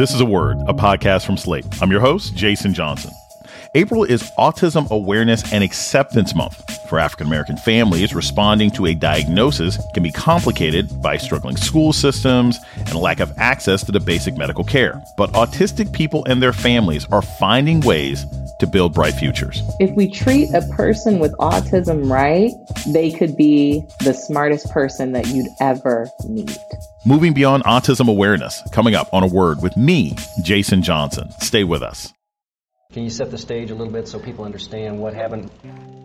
This is A Word, a podcast from Slate. I'm your host, Jason Johnson. April is Autism Awareness and Acceptance Month. For African American families, responding to a diagnosis can be complicated by struggling school systems and lack of access to the basic medical care. But autistic people and their families are finding ways to build bright futures. If we treat a person with autism right, they could be the smartest person that you'd ever meet. Moving beyond autism awareness, coming up on a word with me, Jason Johnson. Stay with us. Can you set the stage a little bit so people understand what happened?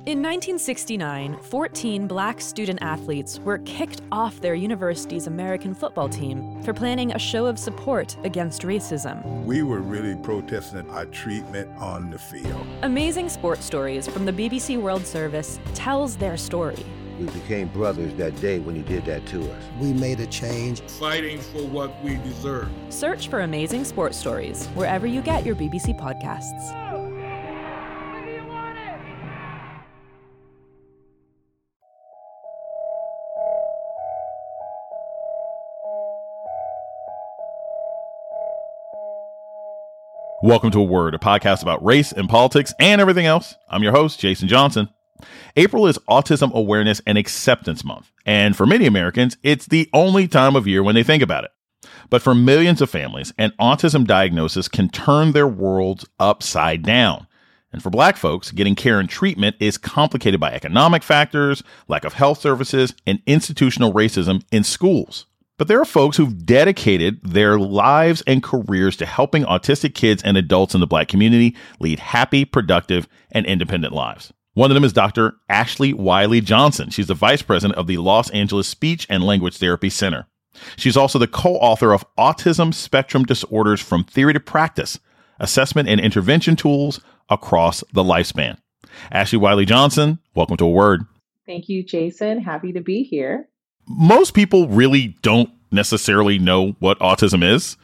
In 1969, 14 black student athletes were kicked off their university's American football team for planning a show of support against racism. We were really protesting our treatment on the field. Amazing Sports Stories from the BBC World Service tells their story. We became brothers that day when he did that to us. We made a change. Fighting for what we deserve. Search for Amazing Sports Stories wherever you get your BBC podcasts. Welcome to A Word, a podcast about race and politics and everything else. I'm your host, Jason Johnson. April is Autism Awareness and Acceptance Month, and for many Americans, it's the only time of year when they think about it. But for millions of families, an autism diagnosis can turn their worlds upside down. And for black folks, getting care and treatment is complicated by economic factors, lack of health services, and institutional racism in schools. But there are folks who've dedicated their lives and careers to helping autistic kids and adults in the black community lead happy, productive, and independent lives. One of them is Dr. Ashley Wiley Johnson. She's the vice president of the Los Angeles Speech and Language Therapy Center. She's also the co author of Autism Spectrum Disorders from Theory to Practice Assessment and Intervention Tools Across the Lifespan. Ashley Wiley Johnson, welcome to a word. Thank you, Jason. Happy to be here. Most people really don't necessarily know what autism is.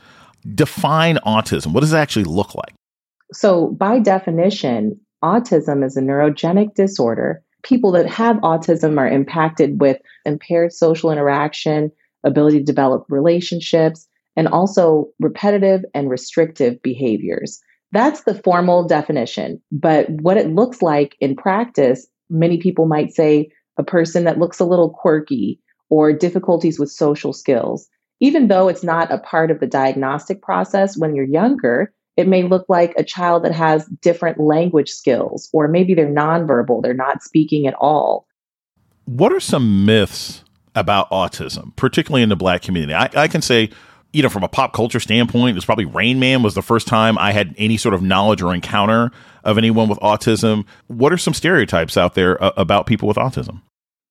Define autism. What does it actually look like? So, by definition, autism is a neurogenic disorder. People that have autism are impacted with impaired social interaction, ability to develop relationships, and also repetitive and restrictive behaviors. That's the formal definition. But what it looks like in practice, many people might say a person that looks a little quirky or difficulties with social skills. Even though it's not a part of the diagnostic process when you're younger, it may look like a child that has different language skills, or maybe they're nonverbal, they're not speaking at all. What are some myths about autism, particularly in the black community? I, I can say, you know, from a pop culture standpoint, it's probably Rain Man was the first time I had any sort of knowledge or encounter of anyone with autism. What are some stereotypes out there uh, about people with autism?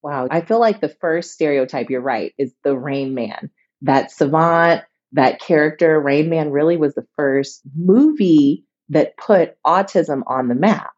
Wow. I feel like the first stereotype, you're right, is the Rain Man. That savant, that character, Rain Man, really was the first movie that put autism on the map.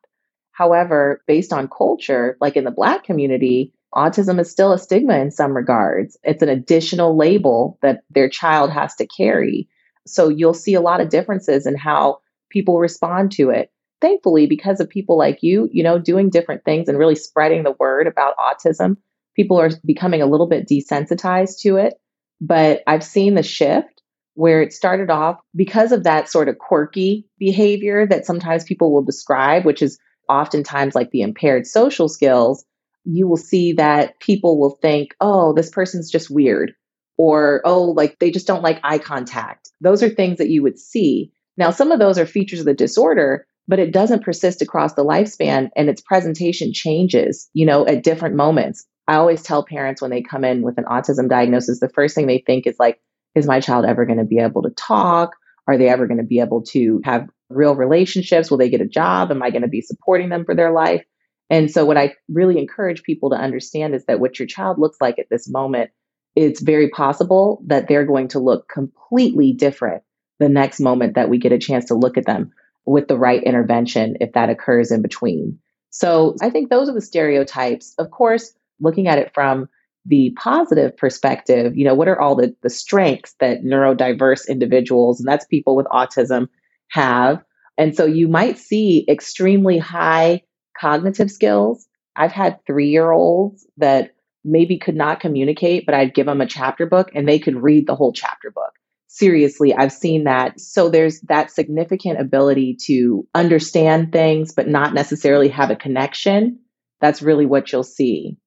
However, based on culture, like in the Black community, autism is still a stigma in some regards. It's an additional label that their child has to carry. So you'll see a lot of differences in how people respond to it. Thankfully, because of people like you, you know, doing different things and really spreading the word about autism, people are becoming a little bit desensitized to it. But I've seen the shift where it started off because of that sort of quirky behavior that sometimes people will describe, which is oftentimes like the impaired social skills, you will see that people will think, oh, this person's just weird, or oh, like they just don't like eye contact. Those are things that you would see. Now, some of those are features of the disorder, but it doesn't persist across the lifespan and its presentation changes, you know, at different moments. I always tell parents when they come in with an autism diagnosis, the first thing they think is like, is my child ever going to be able to talk? Are they ever going to be able to have real relationships? Will they get a job? Am I going to be supporting them for their life? And so, what I really encourage people to understand is that what your child looks like at this moment, it's very possible that they're going to look completely different the next moment that we get a chance to look at them with the right intervention if that occurs in between. So, I think those are the stereotypes. Of course, looking at it from the positive perspective, you know, what are all the, the strengths that neurodiverse individuals, and that's people with autism, have? And so you might see extremely high cognitive skills. I've had three year olds that maybe could not communicate, but I'd give them a chapter book and they could read the whole chapter book. Seriously, I've seen that. So there's that significant ability to understand things, but not necessarily have a connection. That's really what you'll see.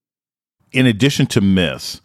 In addition to myths,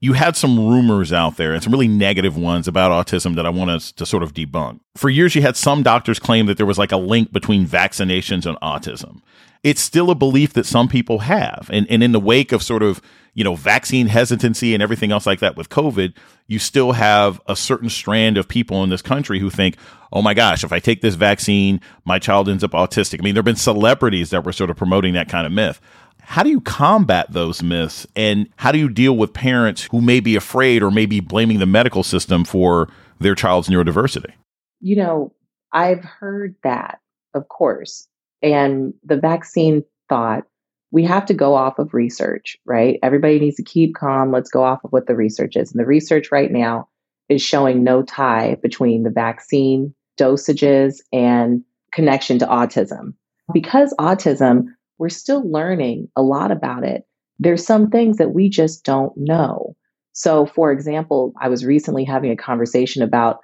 you had some rumors out there and some really negative ones about autism that I want us to sort of debunk. For years, you had some doctors claim that there was like a link between vaccinations and autism. It's still a belief that some people have. And, and in the wake of sort of, you know, vaccine hesitancy and everything else like that with COVID, you still have a certain strand of people in this country who think, oh my gosh, if I take this vaccine, my child ends up autistic. I mean, there have been celebrities that were sort of promoting that kind of myth. How do you combat those myths and how do you deal with parents who may be afraid or may be blaming the medical system for their child's neurodiversity? You know, I've heard that, of course. And the vaccine thought, we have to go off of research, right? Everybody needs to keep calm. Let's go off of what the research is. And the research right now is showing no tie between the vaccine dosages and connection to autism. Because autism we're still learning a lot about it. There's some things that we just don't know. So, for example, I was recently having a conversation about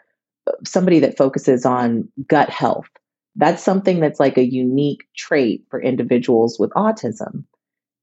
uh, somebody that focuses on gut health. That's something that's like a unique trait for individuals with autism.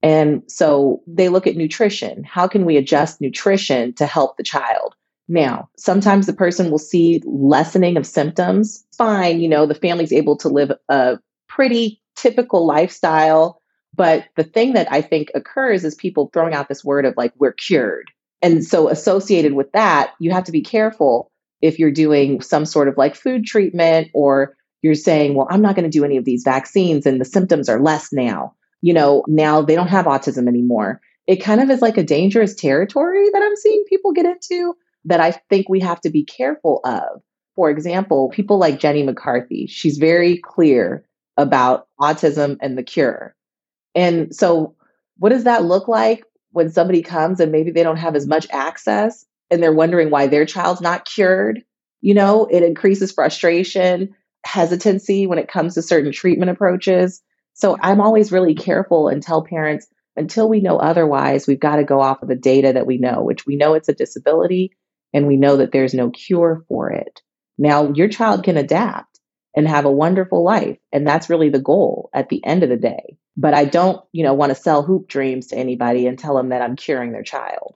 And so they look at nutrition. How can we adjust nutrition to help the child? Now, sometimes the person will see lessening of symptoms. Fine, you know, the family's able to live a pretty typical lifestyle. But the thing that I think occurs is people throwing out this word of like, we're cured. And so, associated with that, you have to be careful if you're doing some sort of like food treatment or you're saying, well, I'm not going to do any of these vaccines and the symptoms are less now. You know, now they don't have autism anymore. It kind of is like a dangerous territory that I'm seeing people get into that I think we have to be careful of. For example, people like Jenny McCarthy, she's very clear about autism and the cure. And so, what does that look like when somebody comes and maybe they don't have as much access and they're wondering why their child's not cured? You know, it increases frustration, hesitancy when it comes to certain treatment approaches. So, I'm always really careful and tell parents until we know otherwise, we've got to go off of the data that we know, which we know it's a disability and we know that there's no cure for it. Now, your child can adapt and have a wonderful life. And that's really the goal at the end of the day. But I don't, you know, want to sell hoop dreams to anybody and tell them that I'm curing their child.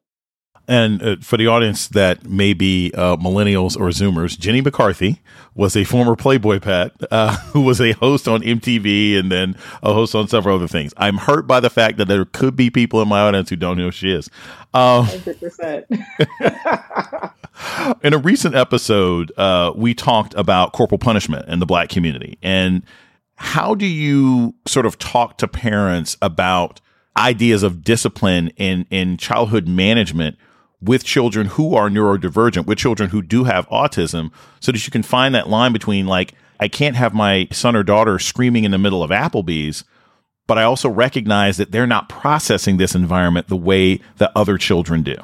And uh, for the audience that may be uh, millennials or Zoomers, Jenny McCarthy was a former Playboy Pat uh, who was a host on MTV and then a host on several other things. I'm hurt by the fact that there could be people in my audience who don't know who she is. Um, 100%. in a recent episode, uh, we talked about corporal punishment in the black community. And how do you sort of talk to parents about ideas of discipline in, in childhood management with children who are neurodivergent, with children who do have autism, so that you can find that line between like, I can't have my son or daughter screaming in the middle of Applebee's, but I also recognize that they're not processing this environment the way that other children do.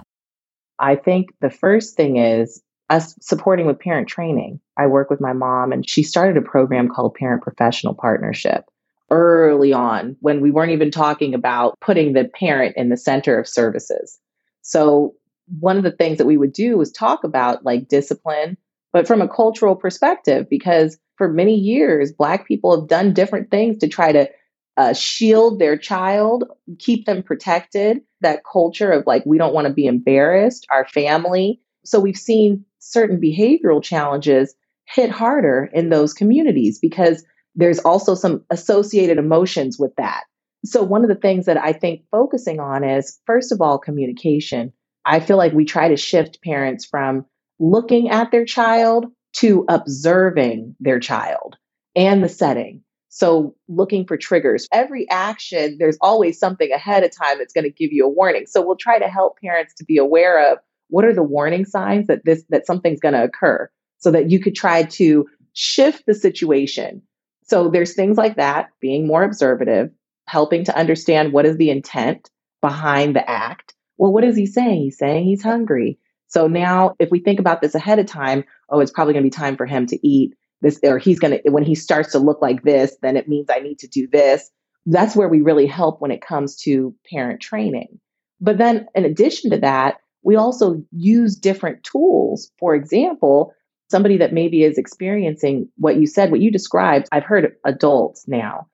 I think the first thing is us supporting with parent training. I work with my mom, and she started a program called Parent Professional Partnership early on when we weren't even talking about putting the parent in the center of services. So one of the things that we would do was talk about like discipline, but from a cultural perspective, because for many years, Black people have done different things to try to uh, shield their child, keep them protected. That culture of like, we don't want to be embarrassed, our family. So we've seen certain behavioral challenges hit harder in those communities because there's also some associated emotions with that. So, one of the things that I think focusing on is, first of all, communication. I feel like we try to shift parents from looking at their child to observing their child and the setting. So, looking for triggers. Every action, there's always something ahead of time that's going to give you a warning. So, we'll try to help parents to be aware of what are the warning signs that this that something's going to occur so that you could try to shift the situation. So, there's things like that, being more observative, helping to understand what is the intent behind the act well, what is he saying? He's saying he's hungry. So now, if we think about this ahead of time, oh, it's probably going to be time for him to eat this, or he's going to, when he starts to look like this, then it means I need to do this. That's where we really help when it comes to parent training. But then, in addition to that, we also use different tools. For example, somebody that maybe is experiencing what you said, what you described, I've heard adults now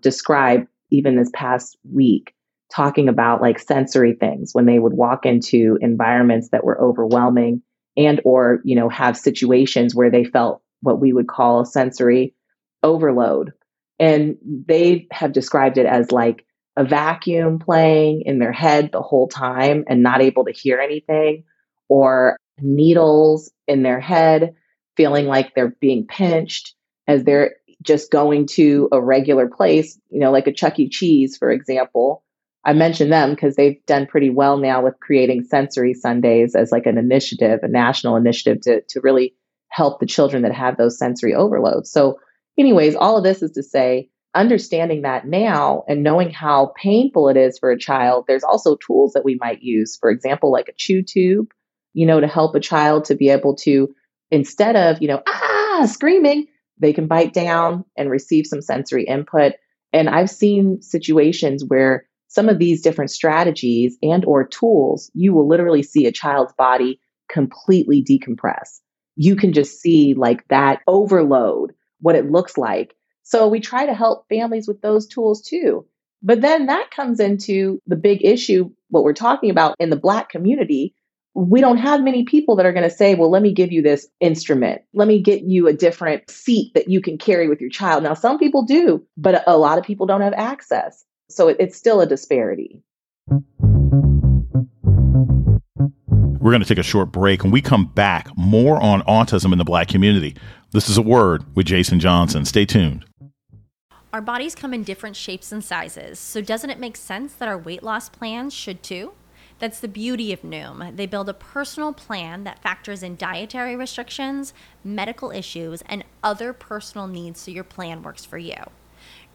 describe even this past week talking about like sensory things when they would walk into environments that were overwhelming and or you know have situations where they felt what we would call sensory overload. And they have described it as like a vacuum playing in their head the whole time and not able to hear anything or needles in their head feeling like they're being pinched as they're just going to a regular place you know like a chuck e. Cheese for example I mention them because they've done pretty well now with creating sensory Sundays as like an initiative, a national initiative to, to really help the children that have those sensory overloads. So, anyways, all of this is to say, understanding that now and knowing how painful it is for a child, there's also tools that we might use. For example, like a chew tube, you know, to help a child to be able to, instead of, you know, ah, screaming, they can bite down and receive some sensory input. And I've seen situations where some of these different strategies and or tools, you will literally see a child's body completely decompress. You can just see like that overload, what it looks like. So we try to help families with those tools too. But then that comes into the big issue, what we're talking about in the Black community. We don't have many people that are going to say, well, let me give you this instrument. Let me get you a different seat that you can carry with your child. Now, some people do, but a lot of people don't have access. So it, it's still a disparity. We're going to take a short break. and we come back, more on autism in the black community. This is a word with Jason Johnson. Stay tuned. Our bodies come in different shapes and sizes, so doesn't it make sense that our weight loss plans should too? That's the beauty of Noom. They build a personal plan that factors in dietary restrictions, medical issues, and other personal needs so your plan works for you.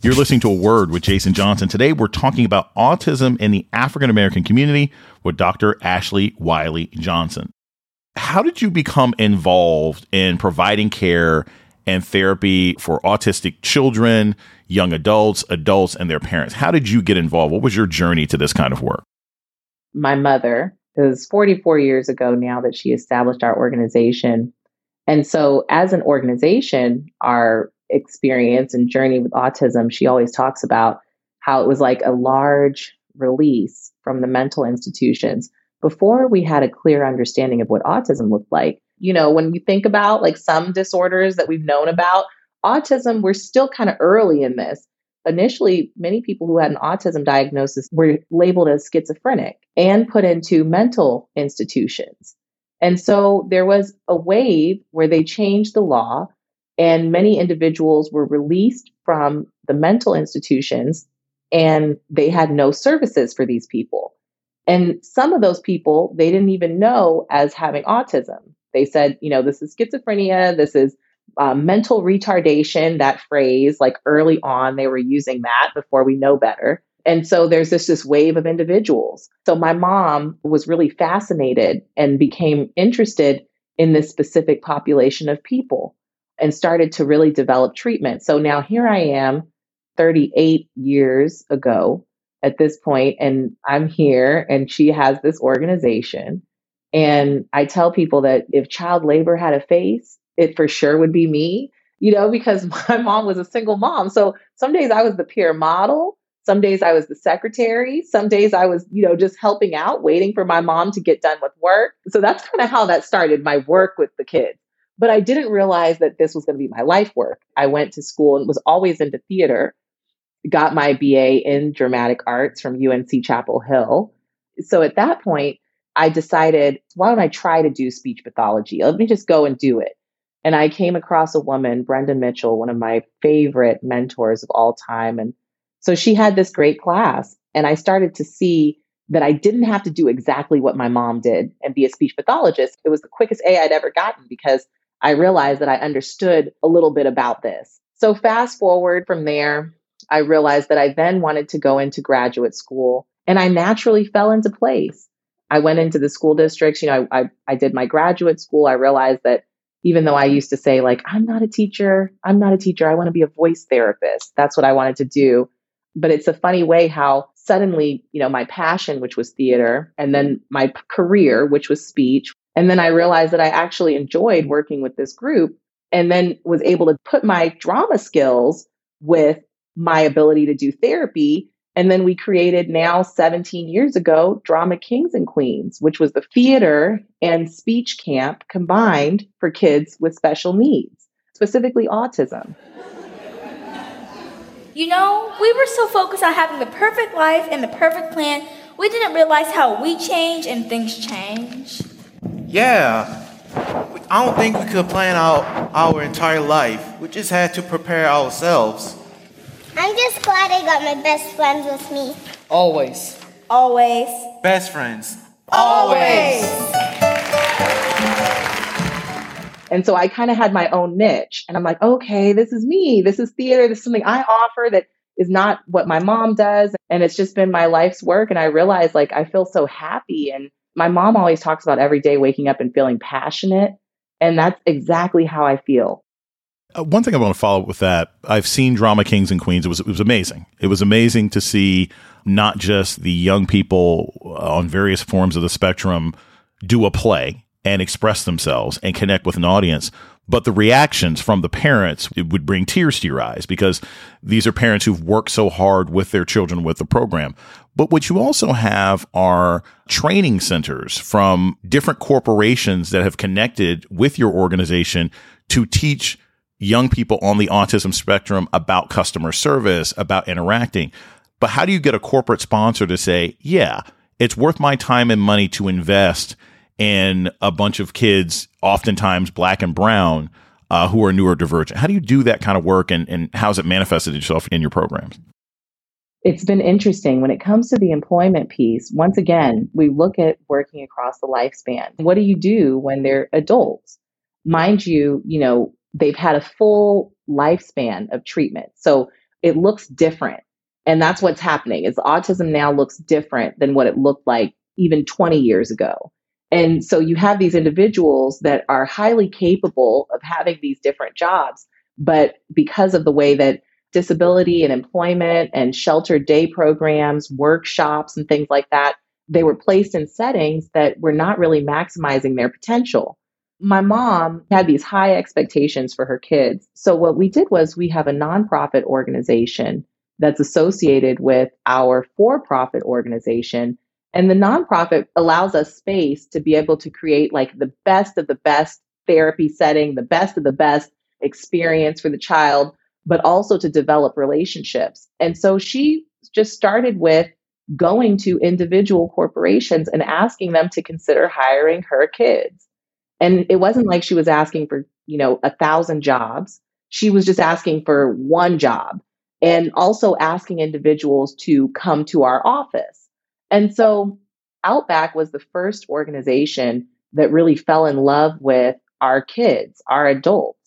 You're listening to a word with Jason Johnson. Today, we're talking about autism in the African American community with Dr. Ashley Wiley Johnson. How did you become involved in providing care and therapy for autistic children, young adults, adults, and their parents? How did you get involved? What was your journey to this kind of work? My mother, it was 44 years ago now that she established our organization. And so, as an organization, our experience and journey with autism, she always talks about how it was like a large release from the mental institutions before we had a clear understanding of what autism looked like. You know, when you think about like some disorders that we've known about, autism, we're still kind of early in this. Initially, many people who had an autism diagnosis were labeled as schizophrenic and put into mental institutions. And so there was a wave where they changed the law and many individuals were released from the mental institutions and they had no services for these people. And some of those people they didn't even know as having autism. They said, you know, this is schizophrenia, this is uh, mental retardation, that phrase, like early on, they were using that before we know better. And so there's this this wave of individuals. So my mom was really fascinated and became interested in this specific population of people and started to really develop treatment. So now here I am 38 years ago at this point, and I'm here, and she has this organization. And I tell people that if child labor had a face, it for sure would be me, you know, because my mom was a single mom. So some days I was the peer model. Some days I was the secretary. Some days I was, you know, just helping out, waiting for my mom to get done with work. So that's kind of how that started my work with the kids. But I didn't realize that this was going to be my life work. I went to school and was always into theater. got my BA in dramatic arts from UNC Chapel Hill. So at that point, I decided, why don't I try to do speech pathology? Let me just go and do it. And I came across a woman, Brenda Mitchell, one of my favorite mentors of all time. And so she had this great class. And I started to see that I didn't have to do exactly what my mom did and be a speech pathologist. It was the quickest A I'd ever gotten because I realized that I understood a little bit about this. So, fast forward from there, I realized that I then wanted to go into graduate school and I naturally fell into place. I went into the school districts. You know, I, I, I did my graduate school. I realized that even though I used to say, like, I'm not a teacher, I'm not a teacher, I want to be a voice therapist. That's what I wanted to do. But it's a funny way how suddenly, you know, my passion, which was theater, and then my career, which was speech. And then I realized that I actually enjoyed working with this group and then was able to put my drama skills with my ability to do therapy. And then we created now 17 years ago Drama Kings and Queens, which was the theater and speech camp combined for kids with special needs, specifically autism. You know, we were so focused on having the perfect life and the perfect plan, we didn't realize how we change and things change. Yeah. I don't think we could plan out our entire life. We just had to prepare ourselves. I'm just glad I got my best friends with me. Always. Always. Best friends. Always. And so I kind of had my own niche. And I'm like, okay, this is me. This is theater. This is something I offer that is not what my mom does. And it's just been my life's work. And I realized like I feel so happy. And my mom always talks about every day waking up and feeling passionate. And that's exactly how I feel. Uh, one thing I want to follow up with that, I've seen Drama Kings and Queens. It was it was amazing. It was amazing to see not just the young people uh, on various forms of the spectrum do a play and express themselves and connect with an audience, but the reactions from the parents it would bring tears to your eyes because these are parents who've worked so hard with their children with the program. But what you also have are training centers from different corporations that have connected with your organization to teach young people on the autism spectrum about customer service, about interacting. But how do you get a corporate sponsor to say, yeah, it's worth my time and money to invest in a bunch of kids, oftentimes black and brown, uh, who are neurodivergent? How do you do that kind of work and, and how's it manifested itself in your programs? It's been interesting when it comes to the employment piece. Once again, we look at working across the lifespan. What do you do when they're adults? Mind you, you know, they've had a full lifespan of treatment. So it looks different. And that's what's happening is autism now looks different than what it looked like even 20 years ago. And so you have these individuals that are highly capable of having these different jobs, but because of the way that disability and employment and sheltered day programs, workshops, and things like that, they were placed in settings that were not really maximizing their potential my mom had these high expectations for her kids. So, what we did was we have a nonprofit organization that's associated with our for profit organization. And the nonprofit allows us space to be able to create like the best of the best therapy setting, the best of the best experience for the child, but also to develop relationships. And so she just started with going to individual corporations and asking them to consider hiring her kids. And it wasn't like she was asking for, you know, a thousand jobs. She was just asking for one job and also asking individuals to come to our office. And so Outback was the first organization that really fell in love with our kids, our adults.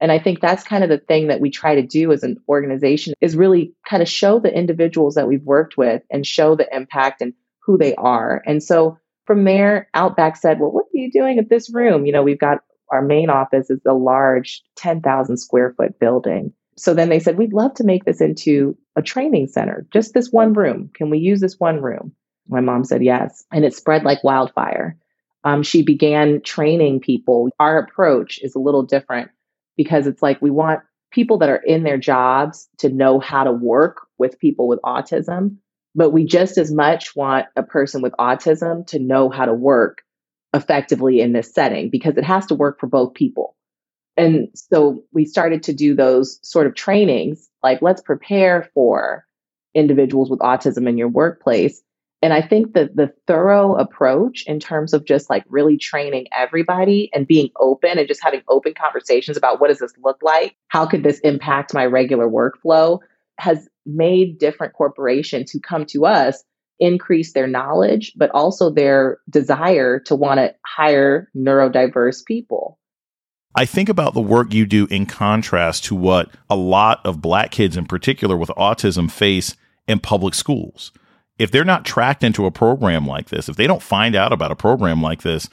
And I think that's kind of the thing that we try to do as an organization is really kind of show the individuals that we've worked with and show the impact and who they are. And so from there, Outback said, Well, what are you doing at this room? You know, we've got our main office is a large 10,000 square foot building. So then they said, We'd love to make this into a training center, just this one room. Can we use this one room? My mom said yes. And it spread like wildfire. Um, she began training people. Our approach is a little different because it's like we want people that are in their jobs to know how to work with people with autism but we just as much want a person with autism to know how to work effectively in this setting because it has to work for both people. And so we started to do those sort of trainings Like, let's prepare for individuals with autism in your workplace. And I think that the thorough approach in terms of just like really training everybody and being open and just having open conversations about what does this look like? How could this impact my regular workflow has made different corporations who come to us increase their knowledge, but also their desire to want to hire neurodiverse people. I think about the work you do in contrast to what a lot of black kids in particular with autism face in public schools. If they're not tracked into a program like this, if they don't find out about a program like this,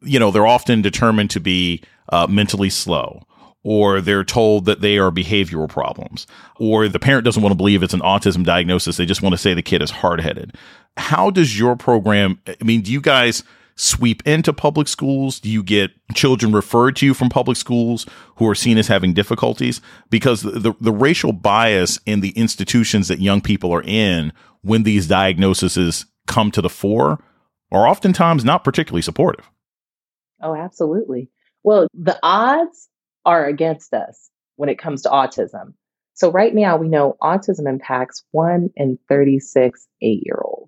you know, they're often determined to be uh, mentally slow or they're told that they are behavioral problems, or the parent doesn't want to believe it's an autism diagnosis. They just want to say the kid is hard headed. How does your program, I mean, do you guys sweep into public schools? Do you get children referred to you from public schools who are seen as having difficulties? Because the, the, the racial bias in the institutions that young people are in when these diagnoses come to the fore are oftentimes not particularly supportive. Oh, absolutely. Well, the odds are against us when it comes to autism. So, right now, we know autism impacts one in 36 eight year olds.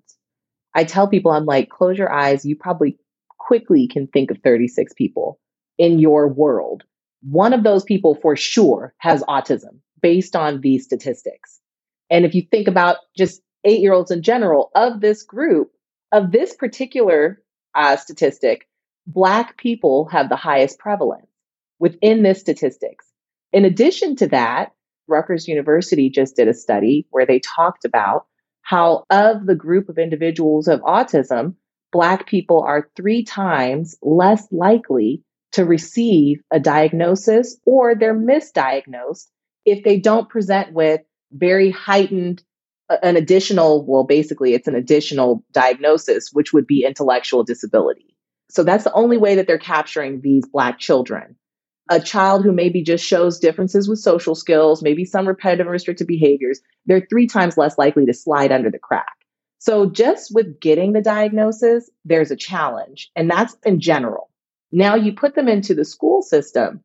I tell people, I'm like, close your eyes. You probably quickly can think of 36 people in your world. One of those people for sure has autism based on these statistics. And if you think about just eight year olds in general, of this group, of this particular uh, statistic, Black people have the highest prevalence within this statistics. In addition to that, Rutgers University just did a study where they talked about how, of the group of individuals of autism, Black people are three times less likely to receive a diagnosis or they're misdiagnosed if they don't present with very heightened, an additional, well, basically, it's an additional diagnosis, which would be intellectual disability. So that's the only way that they're capturing these Black children a child who maybe just shows differences with social skills, maybe some repetitive and restricted behaviors, they're three times less likely to slide under the crack. So, just with getting the diagnosis, there's a challenge, and that's in general. Now, you put them into the school system,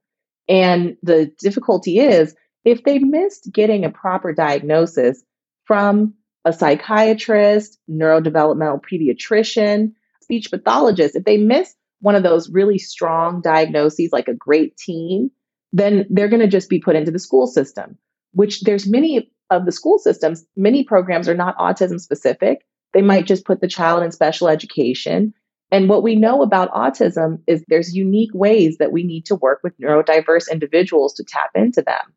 and the difficulty is if they missed getting a proper diagnosis from a psychiatrist, neurodevelopmental pediatrician, speech pathologist, if they miss one of those really strong diagnoses, like a great team, then they're going to just be put into the school system, which there's many of the school systems, many programs are not autism specific. They might just put the child in special education. And what we know about autism is there's unique ways that we need to work with neurodiverse individuals to tap into them.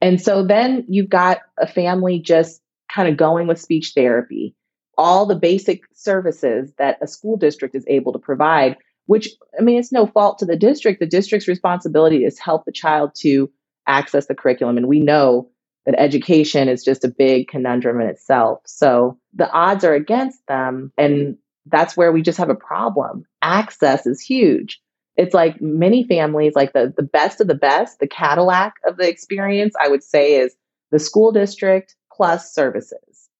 And so then you've got a family just kind of going with speech therapy, all the basic services that a school district is able to provide which I mean, it's no fault to the district. The district's responsibility is help the child to access the curriculum. And we know that education is just a big conundrum in itself. So the odds are against them. And that's where we just have a problem. Access is huge. It's like many families, like the, the best of the best, the Cadillac of the experience, I would say, is the school district plus services.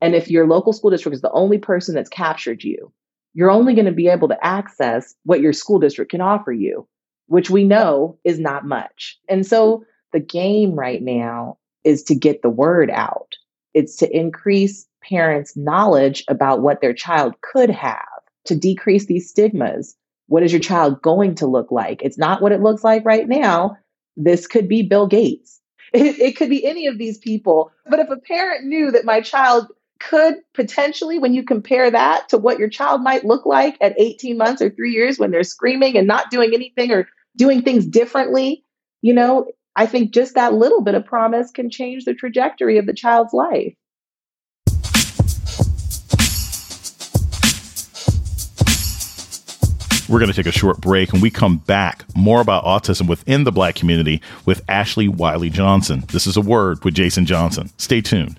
And if your local school district is the only person that's captured you, you're only going to be able to access what your school district can offer you, which we know is not much. And so the game right now is to get the word out. It's to increase parents' knowledge about what their child could have, to decrease these stigmas. What is your child going to look like? It's not what it looks like right now. This could be Bill Gates. It, it could be any of these people. But if a parent knew that my child could potentially, when you compare that to what your child might look like at 18 months or three years when they're screaming and not doing anything or doing things differently, you know, I think just that little bit of promise can change the trajectory of the child's life. We're going to take a short break and we come back more about autism within the black community with Ashley Wiley Johnson. This is a word with Jason Johnson. Stay tuned.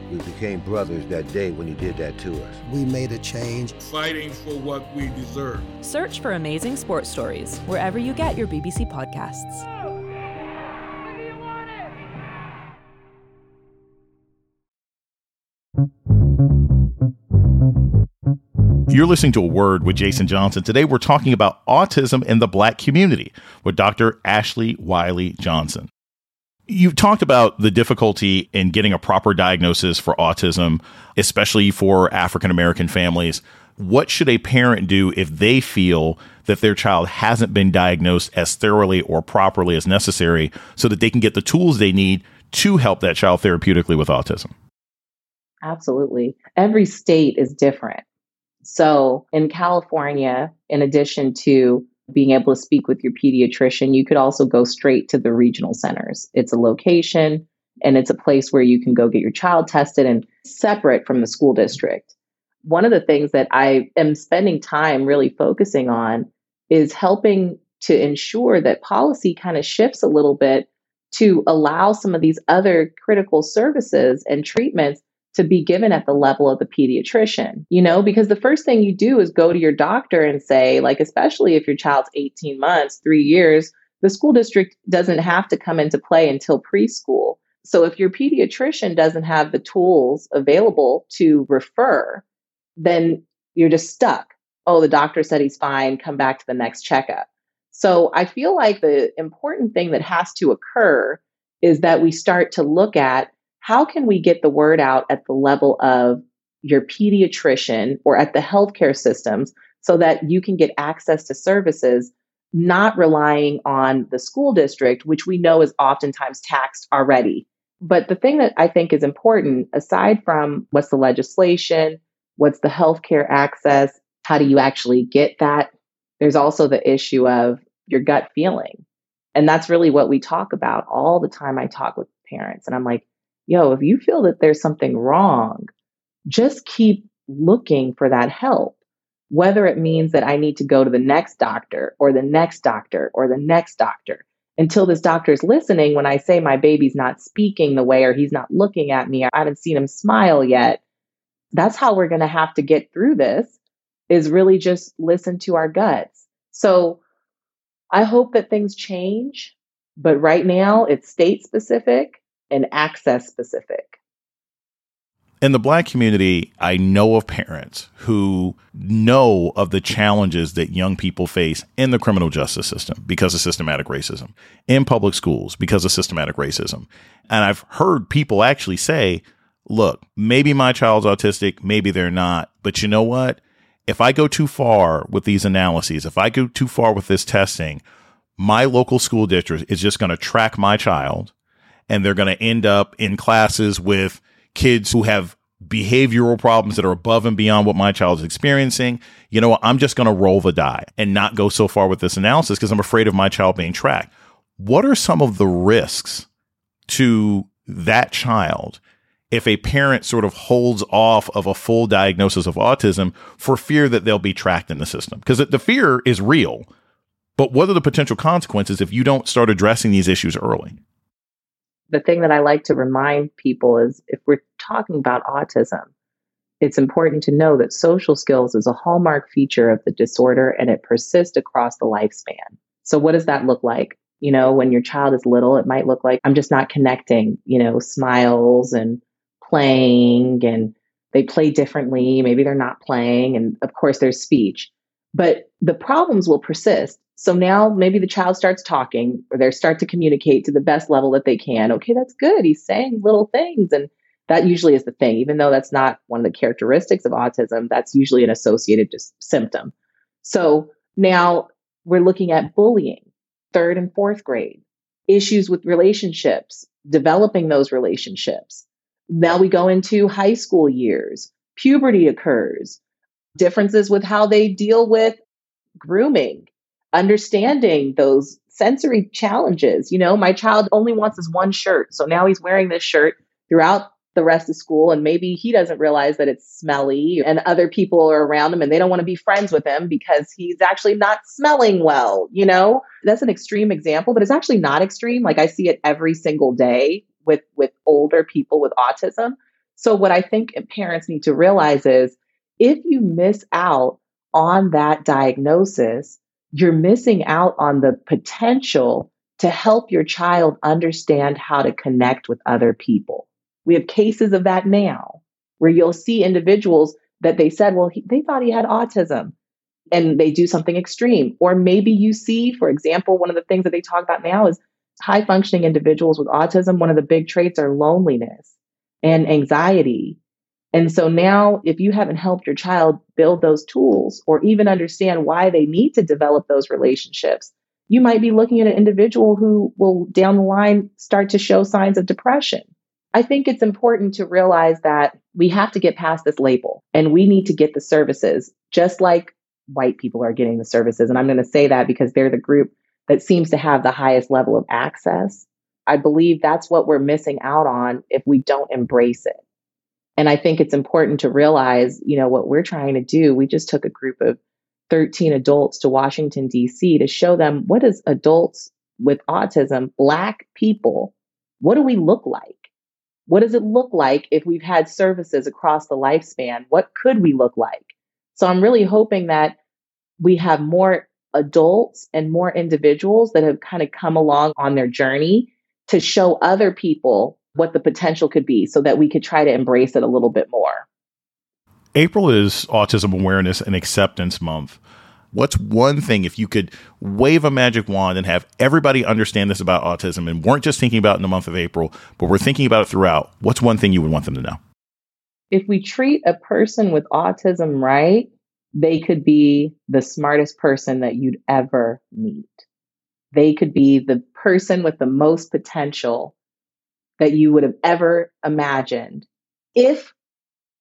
We became brothers that day when you did that to us. We made a change. Fighting for what we deserve. Search for amazing sports stories wherever you get your BBC podcasts. You're listening to a word with Jason Johnson. Today, we're talking about autism in the black community with Dr. Ashley Wiley Johnson. You've talked about the difficulty in getting a proper diagnosis for autism, especially for African American families. What should a parent do if they feel that their child hasn't been diagnosed as thoroughly or properly as necessary so that they can get the tools they need to help that child therapeutically with autism? Absolutely. Every state is different. So in California, in addition to being able to speak with your pediatrician, you could also go straight to the regional centers. It's a location and it's a place where you can go get your child tested and separate from the school district. One of the things that I am spending time really focusing on is helping to ensure that policy kind of shifts a little bit to allow some of these other critical services and treatments to be given at the level of the pediatrician, you know, because the first thing you do is go to your doctor and say, like, especially if your child's 18 months, three years, the school district doesn't have to come into play until preschool. So if your pediatrician doesn't have the tools available to refer, then you're just stuck. Oh, the doctor said he's fine, come back to the next checkup. So I feel like the important thing that has to occur is that we start to look at how can we get the word out at the level of your pediatrician or at the healthcare systems so that you can get access to services, not relying on the school district, which we know is oftentimes taxed already. But the thing that I think is important, aside from what's the legislation, what's the healthcare access, how do you actually get that? There's also the issue of your gut feeling. And that's really what we talk about all the time. I talk with parents and I'm like, yo, if you feel that there's something wrong, just keep looking for that help. Whether it means that I need to go to the next doctor or the next doctor or the next doctor until this doctor is listening when I say my baby's not speaking the way or he's not looking at me, I haven't seen him smile yet. That's how we're going to have to get through this is really just listen to our guts. So I hope that things change, but right now it's state specific and access specific. In the black community, I know of parents who know of the challenges that young people face in the criminal justice system because of systematic racism, in public schools because of systematic racism. And I've heard people actually say, look, maybe my child's autistic, maybe they're not, but you know what? If I go too far with these analyses, if I go too far with this testing, my local school district is just going to track my child and they're going to end up in classes with kids who have behavioral problems that are above and beyond what my child is experiencing. You know what? I'm just going to roll the die and not go so far with this analysis because I'm afraid of my child being tracked. What are some of the risks to that child if a parent sort of holds off of a full diagnosis of autism for fear that they'll be tracked in the system? Because the fear is real. But what are the potential consequences if you don't start addressing these issues early? The thing that I like to remind people is if we're talking about autism, it's important to know that social skills is a hallmark feature of the disorder and it persists across the lifespan. So, what does that look like? You know, when your child is little, it might look like I'm just not connecting, you know, smiles and playing, and they play differently. Maybe they're not playing. And of course, there's speech. But the problems will persist so now maybe the child starts talking or they start to communicate to the best level that they can. Okay, that's good. He's saying little things. And that usually is the thing, even though that's not one of the characteristics of autism, that's usually an associated just symptom. So now we're looking at bullying, third and fourth grade, issues with relationships, developing those relationships. Now we go into high school years, puberty occurs, differences with how they deal with grooming, understanding those sensory challenges. You know, my child only wants this one shirt. So now he's wearing this shirt throughout the rest of school and maybe he doesn't realize that it's smelly and other people are around him and they don't want to be friends with him because he's actually not smelling well you know that's an extreme example but it's actually not extreme like i see it every single day with with older people with autism So, what I think parents need to realize is if you miss out on that diagnosis, you're missing out on the potential to help your child understand how to connect with other people. We have cases of that now where you'll see individuals that they said, well, he, they thought he had autism and they do something extreme. Or maybe you see, for example, one of the things that they talk about now is high functioning individuals with autism. One of the big traits are loneliness and anxiety. And so now, if you haven't helped your child build those tools or even understand why they need to develop those relationships, you might be looking at an individual who will down the line start to show signs of depression. I think it's important to realize that we have to get past this label and we need to get the services just like white people are getting the services. And I'm going to say that because they're the group that seems to have the highest level of access. I believe that's what we're missing out on if we don't embrace it. And I think it's important to realize, you know, what we're trying to do. We just took a group of 13 adults to Washington, D.C. to show them what is adults with autism, Black people, what do we look like? What does it look like if we've had services across the lifespan? What could we look like? So I'm really hoping that we have more adults and more individuals that have kind of come along on their journey to show other people what the potential could be so that we could try to embrace it a little bit more. April is Autism Awareness and Acceptance Month. What's one thing if you could wave a magic wand and have everybody understand this about autism and weren't just thinking about it in the month of April, but we're thinking about it throughout? What's one thing you would want them to know? If we treat a person with autism right, they could be the smartest person that you'd ever meet. They could be the person with the most potential that you would have ever imagined if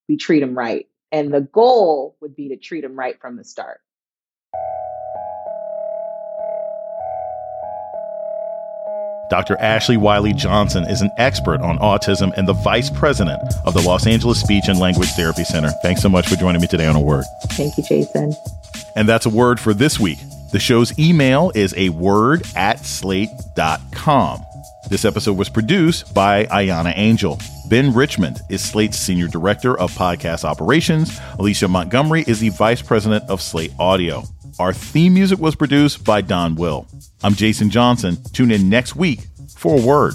we treat them right. And the goal would be to treat them right from the start. Dr. Ashley Wiley Johnson is an expert on autism and the vice president of the Los Angeles Speech and Language Therapy Center. Thanks so much for joining me today on A Word. Thank you, Jason. And that's a word for this week. The show's email is a word at slate.com. This episode was produced by Ahyiana Angel. Ben Richmond is Slate's Senior Director of Podcast Operations. Alicia Montgomery is the Vice President of Slate Audio. Our theme music was produced by Don Will. I'm Jason Johnson. Tune in next week for word.